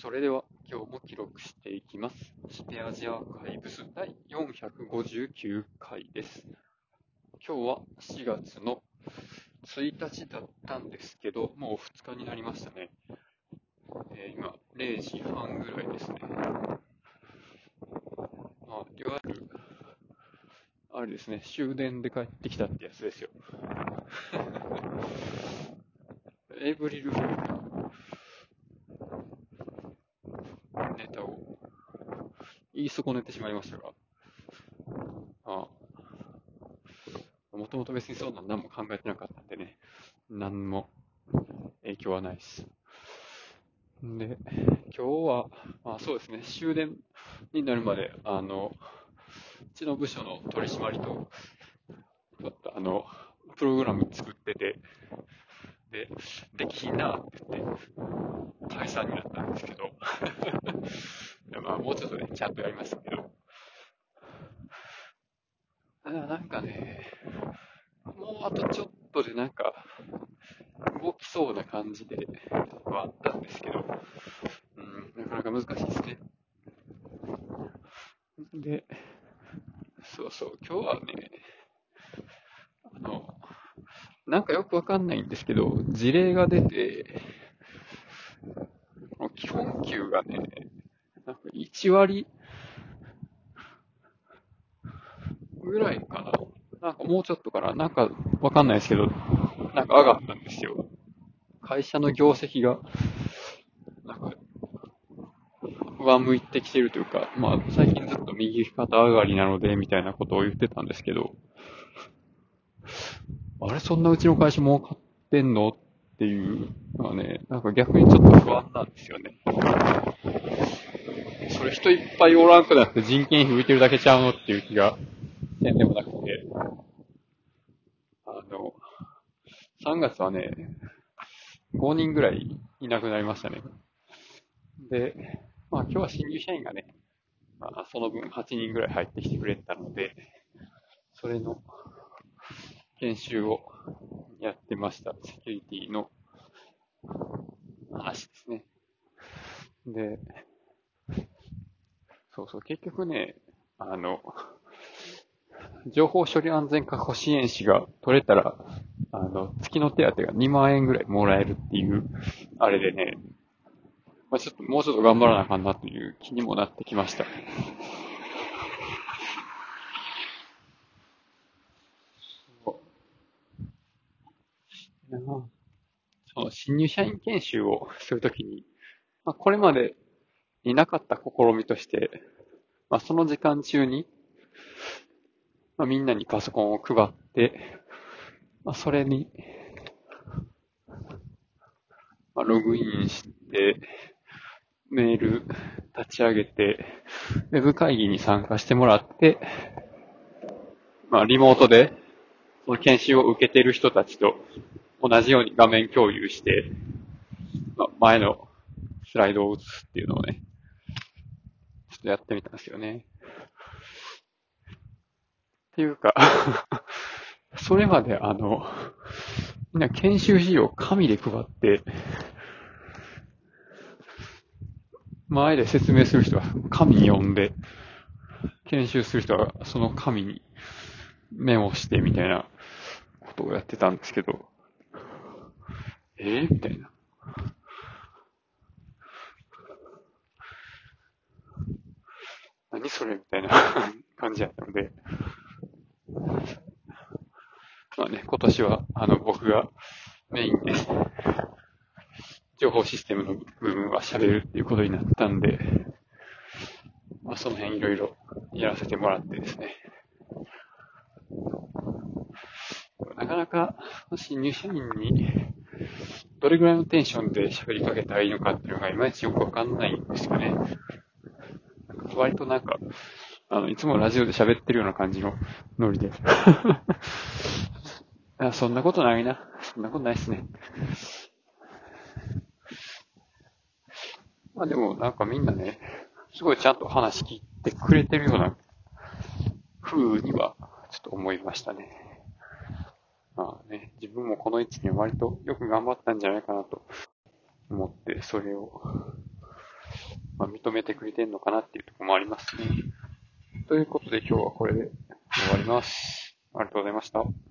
それでは今日も記録していきます。スペアジアーカイブス第459回です。今日は4月の1日だったんですけど、もう2日になりましたね。えー今、0時半ぐらいですね。まあ、いわゆる、あれですね、終電で帰ってきたってやつですよ。エイブリルフールなネタを言い損ねてしまいましたが、あもともと別にそんな何も考えてなかったんでね、何も影響はないです。で、今日は、あそうですね、終電になるまで、あの、うちの部署の取締りと、あの、プログラム作ってて、で、できひんなって言って、解散になったんですけど、まあもうちょっとね、ちゃんとやりましたけど、あなんかね、もうあとちょっとでなんか、動きそうな感じではあったんですけど、うん、なかなか難しいですね。で、そうそう、今日はね、あの、なんかよくわかんないんですけど、事例が出て、基本給がね、なんか1割ぐらいかな。なんかもうちょっとかな。なんかわかんないですけど、なんか上がったんですよ。会社の業績が、なんか、上向いてきてるというか、まあ最近ずっと右肩上がりなので、みたいなことを言ってたんですけど、あれ、そんなうちの会社儲かってんの？っていうのはね、なんか逆にちょっと不安なんですよね。それ人いっぱいおらんくなって人件費浮いてるだけちゃうのっていう気がせんでもなくて、あの、3月はね、5人ぐらいいなくなりましたね。で、まあ今日は新入社員がね、まあその分8人ぐらい入ってきてくれたので、それの研修をやってました。セキュリティの話ですね。で、そうそう、結局ね、あの、情報処理安全確保支援士が取れたら、あの、月の手当が2万円ぐらいもらえるっていう、あれでね、まあ、ちょっと、もうちょっと頑張らなあかんなという気にもなってきました。その新入社員研修をするときに、まあ、これまでになかった試みとして、まあ、その時間中に、まあ、みんなにパソコンを配って、まあ、それに、まあ、ログインして、メール立ち上げて、ウェブ会議に参加してもらって、まあ、リモートで、その研修を受けている人たちと同じように画面共有して、まあ、前のスライドを映すっていうのをね、っとやってみたんですよね。っていうか、それまであの、みんな研修資料を紙で配って、前で説明する人は紙読んで、研修する人はその紙にメモしてみたいなことをやってたんですけど、えー、みたいな。何それみたいな 感じだったので、まあね、今年は、あの、僕がメインで、情報システムの部分は喋るっていうことになったんで、まあ、その辺いろいろやらせてもらってですね。なかなか新入社員にどれぐらいのテンションで喋りかけたらいいのかっていうのがいまいちよくわかんないんですよね。割となんか、あの、いつもラジオで喋ってるような感じのノリで。あそんなことないな。そんなことないっすね。まあでもなんかみんなね、すごいちゃんと話聞いてくれてるような風にはちょっと思いましたね。まあね、自分もこの位置に割とよく頑張ったんじゃないかなと思って、それをまあ、認めてくれてんのかなっていうところもありますね。ということで今日はこれで終わります。ありがとうございました。